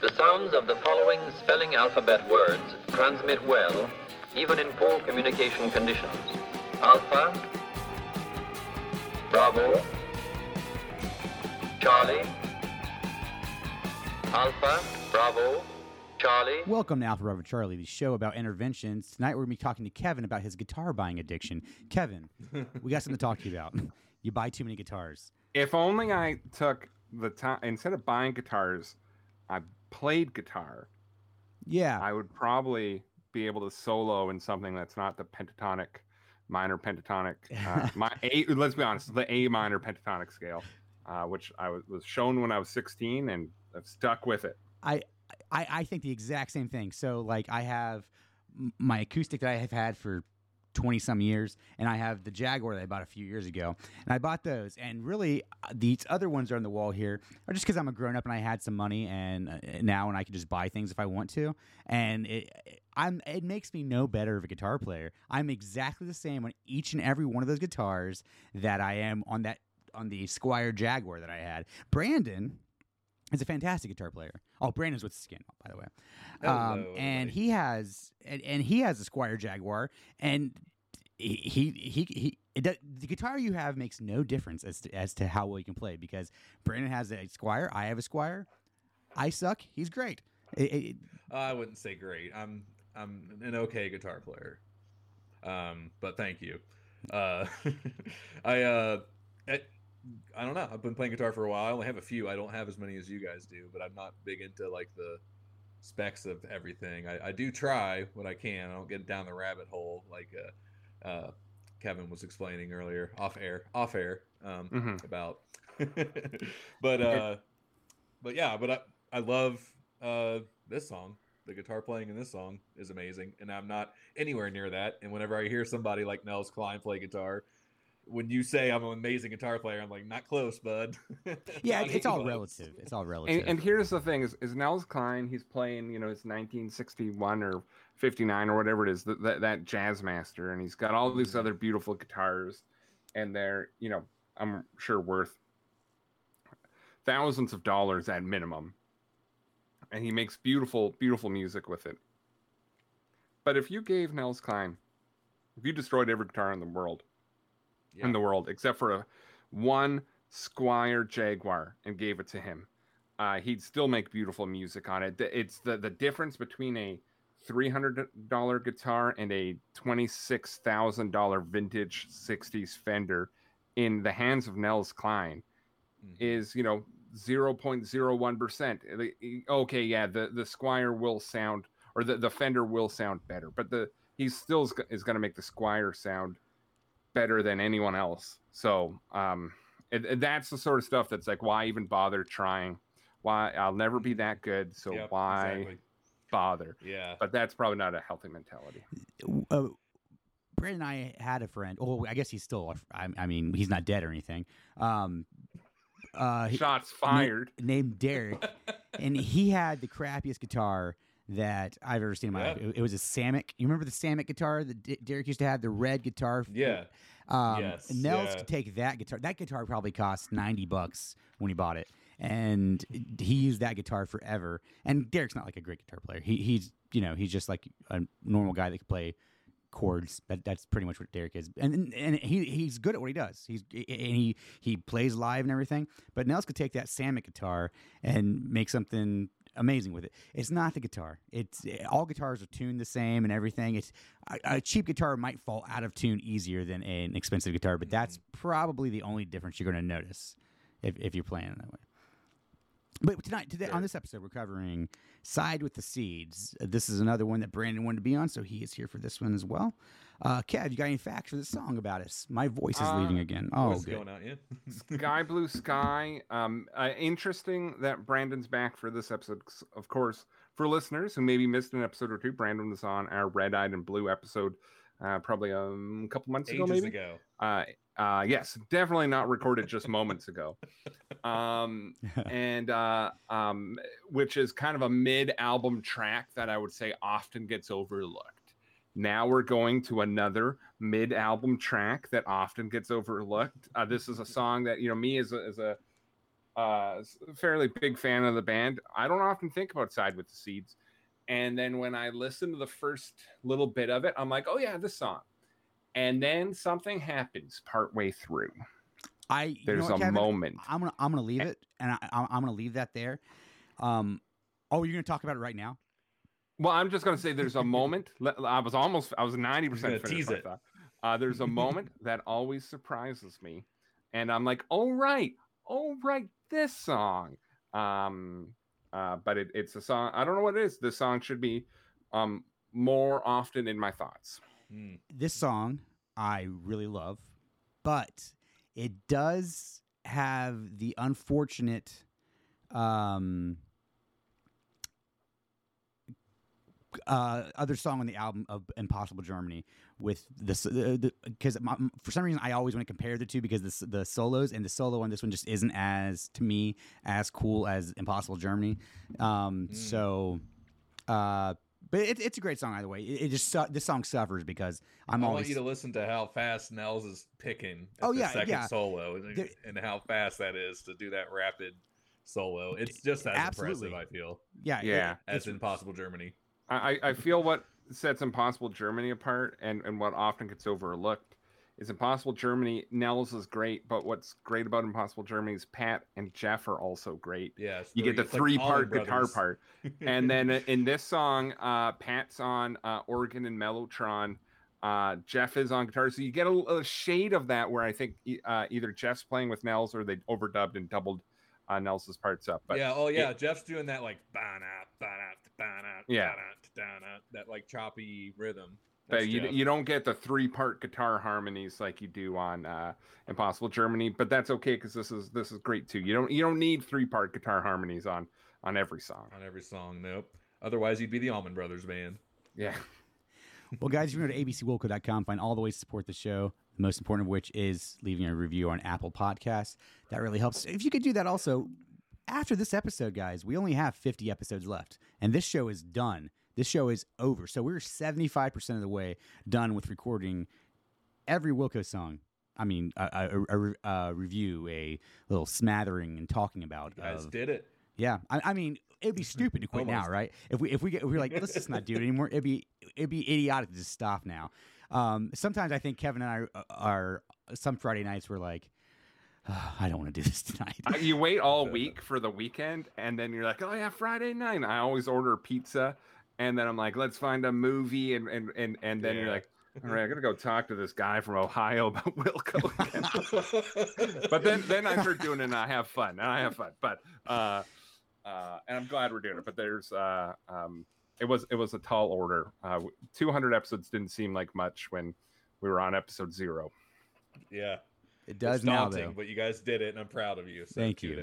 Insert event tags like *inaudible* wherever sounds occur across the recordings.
The sounds of the following spelling alphabet words transmit well, even in poor communication conditions. Alpha, Bravo, Charlie, Alpha, Bravo, Charlie. Welcome to Alpha Bravo Charlie, the show about interventions. Tonight we're going to be talking to Kevin about his guitar buying addiction. Kevin, *laughs* we got something to talk to you about. *laughs* You buy too many guitars. If only I took the time instead of buying guitars, I played guitar. Yeah. I would probably be able to solo in something that's not the pentatonic, minor pentatonic, *laughs* uh, my A. Let's be honest, the A minor pentatonic scale, uh, which I was, was shown when I was 16, and I've stuck with it. I, I I think the exact same thing. So like I have my acoustic that I have had for 20 some years and I have the Jaguar that I bought a few years ago. And I bought those and really uh, these other ones are on the wall here are just cuz I'm a grown up and I had some money and uh, now and I can just buy things if I want to. And it I'm it makes me no better of a guitar player. I'm exactly the same on each and every one of those guitars that I am on that on the Squier Jaguar that I had. Brandon is a fantastic guitar player. Oh, Brandon's with Skin, by the way. Um, Hello, and he has and, and he has a Squier Jaguar, and he he he, he it the guitar you have makes no difference as to, as to how well you can play because Brandon has a Squier, I have a Squier. I suck. He's great. It- it- I wouldn't say great. I'm I'm an okay guitar player. Um, but thank you. Uh, *laughs* I uh, I, don't know. I've been playing guitar for a while. I only have a few. I don't have as many as you guys do, but I'm not big into like the specs of everything. I, I do try what I can. I don't get down the rabbit hole like uh, uh, Kevin was explaining earlier, off air, off air, um, Mhm. about. *laughs* but uh, but yeah, but I I love uh this song. The guitar playing in this song is amazing, and I'm not anywhere near that. And whenever I hear somebody like Nels Cline play guitar, when you say I'm an amazing guitar player, I'm like, not close, bud. *laughs* yeah, it's, it's all close. relative. It's all relative. And, and here's the thing: is, is Nels Cline? He's playing, you know, it's 1961 or 59 or whatever it is, that that, that Jazzmaster, and he's got all these Mhm. other beautiful guitars, and they're, you know, I'm sure worth thousands of dollars at minimum. And he makes beautiful, beautiful music with it. But if you gave Nels Cline, if you destroyed every guitar in the world, Yeah. in the world, except for a one Squier Jaguar, and gave it to him. Uh, he'd still make beautiful music on it. It's the the difference between a three hundred dollar guitar and a twenty six thousand dollar vintage '60s Fender in the hands of Nels Cline Mhm. is you know 0.01 percent okay yeah the the squier will sound or the, the fender will sound better but the he still is, is going to make the squier sound better than anyone else so um it, it- that's the sort of stuff that's like why even bother trying why i'll never be that good so Yep, why exactly. bother Yeah. but that's probably not a healthy mentality uh, Brandon and I had a friend. Oh, I guess he's still. I mean, he's not dead or anything. Um, uh, he- shots na- fired named Derek, *laughs* and he had the crappiest guitar that I've ever seen in my Yeah. life. It, it was a Samick. You remember the Samick guitar that D- Derek used to have, the red guitar? Yeah. Um, Yes, Nels yeah. could take that guitar. That guitar probably cost ninety bucks when he bought it, and he used that guitar forever. And Derek's not like a great guitar player. He, he's you know he's just like a normal guy that can play chords. That, that's pretty much what Derek is, and and he he's good at what he does. He's and he he plays live and everything. But Nels could take that Samick guitar and make something amazing with it. It's not the guitar. It's eh, all guitars are tuned the same and everything. It's a, a cheap guitar might fall out of tune easier than an expensive guitar, but that's mm-hmm. probably the only difference you're going to notice if, if you're playing that way. But tonight, today, on this episode, we're covering "Side with the Seeds." Uh, This is another one that Brandon wanted to be on, so he is here for this one as well. Uh, Kev, you got any facts for this song about us? My voice is Uh, leaving again. Oh, good. going out, *laughs* yeah. Sky Blue Sky. Um, uh, interesting that Brandon's back for this episode, Of course, for listeners who maybe missed an episode or two, Brandon was on our Red Eyed and Blue episode uh, probably um, a couple months ago, maybe. ago. Uh, uh, yes, definitely not recorded just moments ago. *laughs* Um, *laughs* and uh, um, which is kind of a mid-album track that I would say often gets overlooked. Now we're going to another mid-album track that often gets overlooked. Uh, this is a song that you know me as a, as a uh, fairly big fan of the band. I don't often think about Side with the Seeds. And then when I listen to the first little bit of it, I'm like, oh, yeah, this song. And then something happens partway through. I you know There's what, a Kevin? moment. I'm gonna I'm gonna leave And- it, and I, I'm I'm gonna leave that there. Um, oh, you're gonna talk about it right now? Well, I'm just going to say there's a *laughs* moment. I was almost, I was 90% gonna tease it. Uh, there's a *laughs* moment that always surprises me. And I'm like, oh, right. Oh, right. This song. Um, uh, but it, it's a song. I don't know what it is. This song should be um, more often in my thoughts. Mm. This song I really love, but it does have the unfortunate um uh, other song on the album of Impossible Germany with this because for some reason I always want to compare the two because the the solos and the solo on this one just isn't as to me as cool as Impossible Germany. Um, Mm. So, uh, but it, it's a great song either way. It, it just su- this song suffers because I'm I always want you to listen to how fast Nels is picking at Oh, the yeah, second yeah. solo and, There- and how fast that is to do that rapid solo. It's just as Absolutely. impressive, I feel, yeah it- Yeah. as it's- Impossible Germany. I, I feel what sets Impossible Germany apart and, and what often gets overlooked is Impossible Germany. Nels is great, but what's great about Impossible Germany is Pat and Jeff are also great. Yeah, You get the it's like three-part guitar Brothers. part. *laughs* And then uh, in this song, uh, Pat's on uh, organ and mellotron. Uh, Jeff is on guitar. So you get a, a shade of that where I think uh, either Jeff's playing with Nels or they overdubbed and doubled uh, Nels's parts up. But yeah, oh yeah, Jeff's doing that like ba-na, ba-na, ba-na, Yeah. that like choppy rhythm. But That's you, Jeff. you don't get the three part guitar harmonies like you do on uh, Impossible Germany, but that's okay because this is this is great too. You don't you don't need three part guitar harmonies on on every song. on every song. Nope. Otherwise, you'd be the Allman Brothers band. Yeah, *laughs* Well, guys, you can go to abcwilco.com, find all the ways to support the show. The most important of which is leaving a review on Apple Podcasts. That really helps. If you could do that also, after this episode, guys, we only have 50 episodes left, and this show is done. This show is over. So we're 75% of the way done with recording every Wilco song. I mean, a, a, a, a review, a little smattering and talking about. You guys of- did it. yeah, I, I mean, it'd be stupid to quit now, right? If we if we get if we're like, let's just not do it anymore. It'd be it'd be idiotic to just stop now. Um, sometimes I think Kevin and I are, are some Friday nights we're like, "Ah, I don't want to do this *laughs* tonight. Uh, you wait all *laughs* week for the weekend, and then you're like, oh yeah, Friday night. I always order pizza, and then I'm like, let's find a movie, and and and and then you're like. All right, I gotta go talk to this guy from Ohio *laughs* about Wilco. again." *laughs* but then then I start doing it and I have fun and I have fun. But uh uh and I'm glad we're doing it. But there's uh um it was it was a tall order. Uh 200 episodes didn't seem like much when we were on episode zero. yeah, it does it's now though. but you guys did it, and I'm proud of you. So Thank you.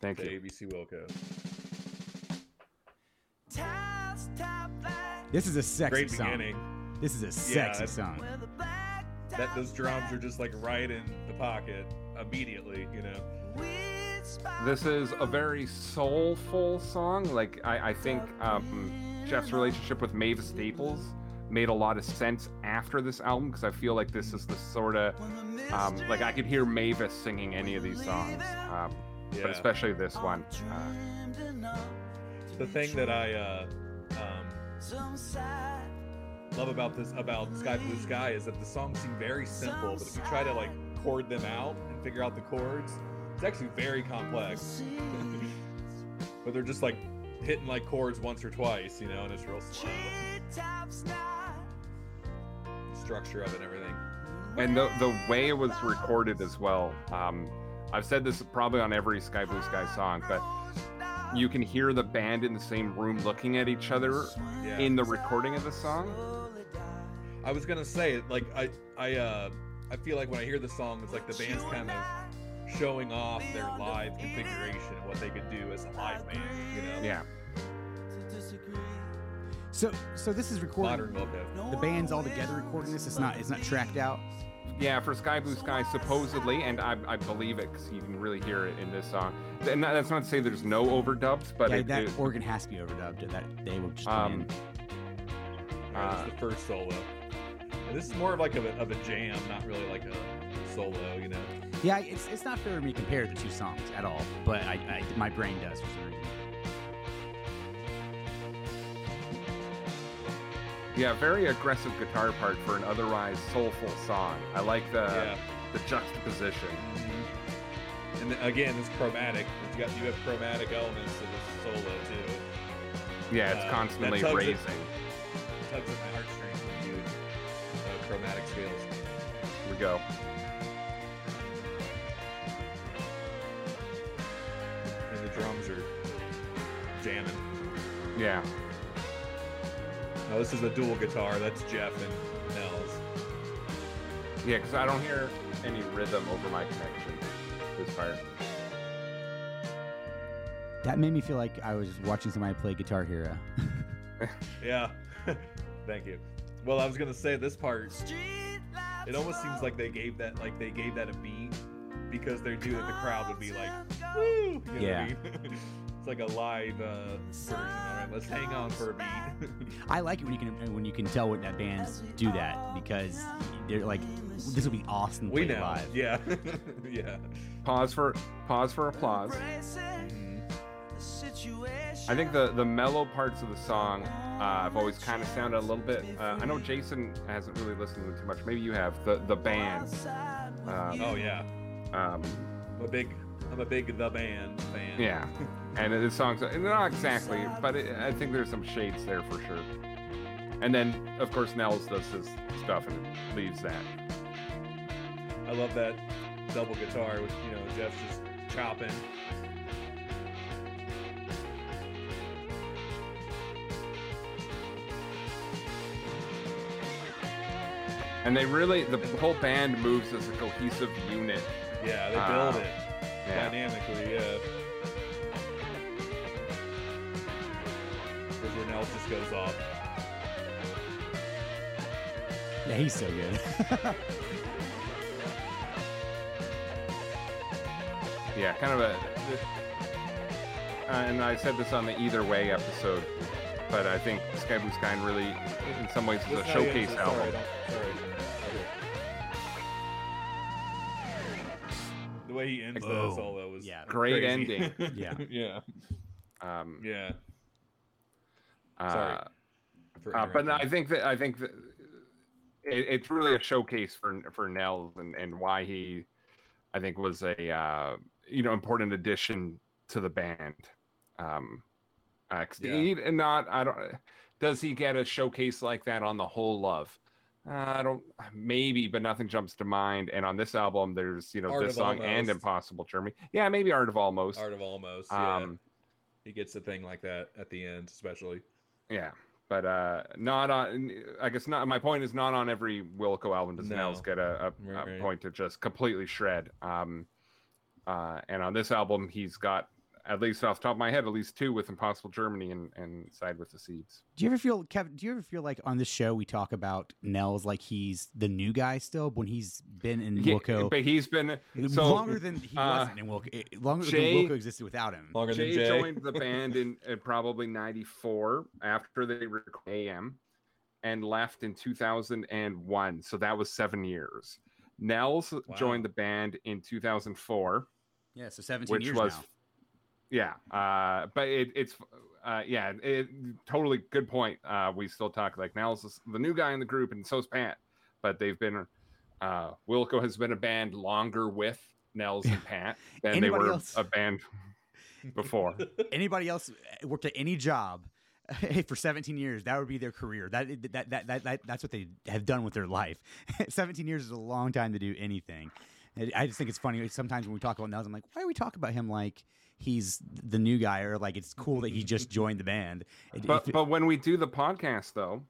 Thank to you. ABC Wilco. This is a sexy Great song. beginning. This is a sexy it's- song. That those drums are just like right in the pocket immediately. You know. This is a very soulful song. Like I, I think um Jeff's relationship with Mavis Staples made a lot of sense after this album because I feel like this is the sort of um, like I could hear Mavis singing any of these songs, um, Yeah. but especially this one. Uh, the thing that I uh, love about this about Sky Blue Sky is that the songs seem very simple, but if you try to like chord them out and figure out the chords, it's actually very complex. *laughs* but they're just like hitting like chords once or twice, you know, and it's real slow. Structure of it and everything. and the the way it was recorded as well. Um, I've said this probably on every Sky Blue Sky song, but you can hear the band in the same room looking at each other Yeah. in the recording of the song. I was gonna say, like, I, I, uh, I feel like when I hear the song, it's like the band's kind of showing off their live configuration and what they could do as a live band, you know? Yeah, So so this is recorded. Modern Wilco. The band's all together recording this. It's not it's not tracked out. Yeah. For Sky Blue Sky, supposedly, and I, I believe it because you can really hear it in this song. And that's not to say there's no overdubs, but yeah, it, that it- organ has to be overdubbed. and That they will just Um, come in. Yeah, Uh, this is the first solo. And this is more of like a, of a jam, not really like a solo, you know? Yeah, it's, it's not fair to me compare the two songs at all, but I, I my brain does for some reason. Yeah, very aggressive guitar part for an otherwise soulful song. I like the yeah. the juxtaposition. Mhm. And again, it's chromatic. It's got you have chromatic elements to the solo too. Yeah, it's Uh, constantly raising. It tugs at my heartstrings when you uh, chromatic scales. Here we go. And the drums are jamming. Yeah. Now this is a dual guitar. That's Jeff and Nels. Yeah, because I don't hear any rhythm over my connection. This part. That made me feel like I was watching somebody play Guitar Hero. Uh. *laughs* Yeah. *laughs* Thank you. Well, I was gonna say this part. It almost seems like they gave that like they gave that a beat because they knew that the crowd would be like, "Woo!" You know what I Yeah. *laughs* mean? it's like a live uh, version. All right, let's hang on for a beat. *laughs* I like it when you can when you can tell when that bands do that because they're like, this will be awesome to we play know. live. Yeah. *laughs* yeah. Pause for pause for applause. Mhm. I think the the mellow parts of the song uh, have always kind of sounded a little bit. Uh, I know Jason hasn't really listened to it too much. Maybe you have. The the band. Um, Oh yeah. um, I'm a big I'm a big the band fan. yeah. *laughs* And the songs, not exactly, but it, I think there's some shades there for sure. And then, of course, Nels does his stuff and leaves that. I love that double guitar with you know Jeff just chopping. And they really, the whole band moves as a cohesive unit. Yeah, they build um, it Yeah. dynamically. Yeah. Whereas just goes off. Yeah, he's so good. *laughs* Yeah, kind of a. Uh, and I said this on the Either Way episode, but I think Sky Blue Sky really, in some ways, is a Listen showcase ends it. Sorry, album. sorry. The way he ends the Boom. solo was Yeah. Great crazy. ending. *laughs* Yeah. yeah. Um, Yeah. Uh, Sorry Uh, but no, I think that I think that it, it's really a showcase for for Nels and, and why he, I think, was a uh, you know important addition to the band. Um, uh, Yeah. he- and not I don't. Does he get a showcase like that on the whole love? Uh, I don't. Maybe, but nothing jumps to mind. And on this album, there's you know Art this song and Impossible Journey. Yeah, maybe Art of Almost. Art of Almost. Yeah. um, he gets a thing like that at the end, especially. Yeah, but uh, not on. I guess not. My point is not on every Wilco album does No. Nels get a, a, Right, a right. point to just completely shred. Um, uh, and on this album, he's got at least off the top of my head, at least two with Impossible Germany and and Side with the Seeds. Do you ever feel, Kevin? Do you ever feel like on this show we talk about Nels like he's the new guy still when he's been in Yeah, Wilco but he's been so longer than he uh, wasn't in Wilco, longer Jay- than Wilco existed without him. Longer than Jay Jay. joined the *laughs* band in, in probably '94 after they recorded AM, and left in 2001. So that was seven years. Nels Wow. joined the band in 2004. Yeah, so seventeen which years was now. Yeah uh but it, it's uh yeah it totally good point uh we still talk like Nels is the new guy in the group and so's pat but they've been uh wilco has been a band longer with nels and *laughs* pat than they were else? a band before *laughs* Anybody else worked at any job for 17 years, that would be their career. That that that that, that that's what they have done with their life. *laughs* 17 years is a long time to do anything. I just think it's funny sometimes when we talk about Nels, I'm like, why do we talk about him like he's the new guy or like it's cool that he just joined the band? But if- but when we do the podcast though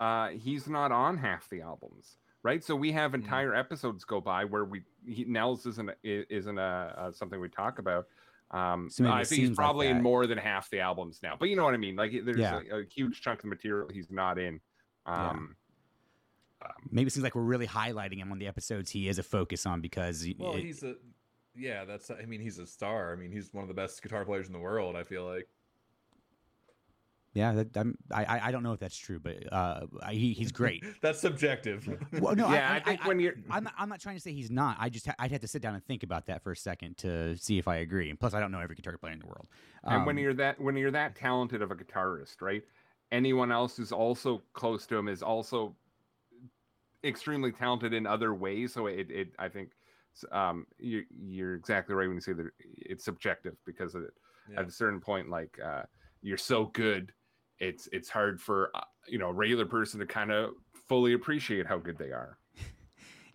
uh he's not on half the albums right so we have entire episodes go by where we he, nels isn't isn't a, uh something we talk about um So i think he's seems like probably in more than half the albums now but you know what i mean like there's Yeah. a, a huge chunk of material he's not in Yeah. um maybe it seems like we're really highlighting him on the episodes he is a focus on because Well, it- he's a yeah. That's I mean he's a star. I mean he's one of the best guitar players in the world. I feel like. Yeah, that, I'm, I I- I don't know if that's true, but uh, he, he's great. *laughs* That's subjective. Well, no, yeah, I, think when you're I'm not, I'm not trying to say he's not. I just ha- I'd have to sit down and think about that for a second to see if I agree. And plus, I don't know every guitar player in the world. and when Um, you're that when you're that talented of a guitarist, right? Anyone else who's also close to him is also extremely talented in other ways. So it, it I think s- um, you, you're exactly right when you say that it's subjective because it. Yeah. at a certain point, like uh, you're so good, it's it's hard for uh, you know a regular person to kind of fully appreciate how good they are. *laughs*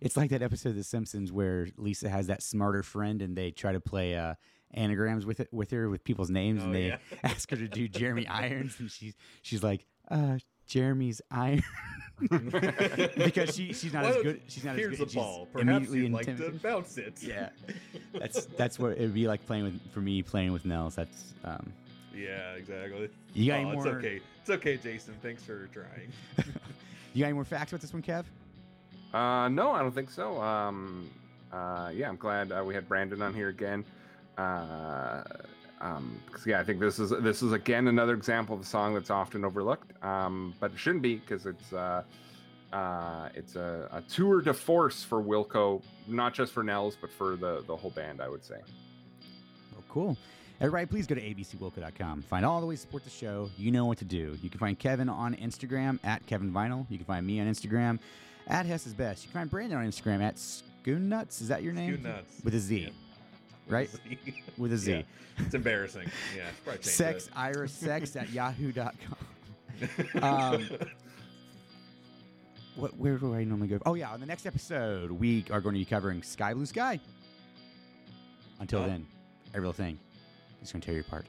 It's like that episode of The Simpsons where Lisa has that smarter friend, and they try to play uh, anagrams with it with her with people's names, and Oh, they yeah. *laughs* ask her to do Jeremy Irons, and she's she's like, uh, Jeremy's Iron, *laughs* *laughs* because she she's not Why as good. She's not Here's as the good. ball. She's Perhaps immediately you'd like to bounce it. *laughs* Yeah, *laughs* that's that's what it'd be like playing with for me playing with Nels. That's um, Yeah, exactly. you got Oh, any it's okay. It's okay, Jason. Thanks for trying. You got any more facts about this one, Kev? Uh, no, I don't think so. Um, uh, yeah, I'm glad uh, we had Brandon on here again. Uh, um, 'cause, yeah, I think this is this is again another example of a song that's often overlooked. Um, but it shouldn't be because it's uh, uh, it's a, a tour de force for Wilco, not just for Nels, but for the the whole band. I would say. Oh, cool. Everybody, please go to abcwilco.com. Find all the ways to support the show. You know what to do. You can find Kevin on Instagram at Kevin Vinyl. You can find me on Instagram at Hess is Best. You can find Brandon on Instagram at Schoonnuts. Is that your name? Scoot. With a Z. Yeah. Right? With a Z. *laughs* With a Z. Yeah. It's embarrassing. Yeah. should probably change Sex, Ira, sex at *laughs* yahoo.com. *laughs* Um, What, where do I normally go? Oh, yeah. On the next episode, we are going to be covering Sky Blue Sky. Until Oh. then, every little thing is going to tear you apart.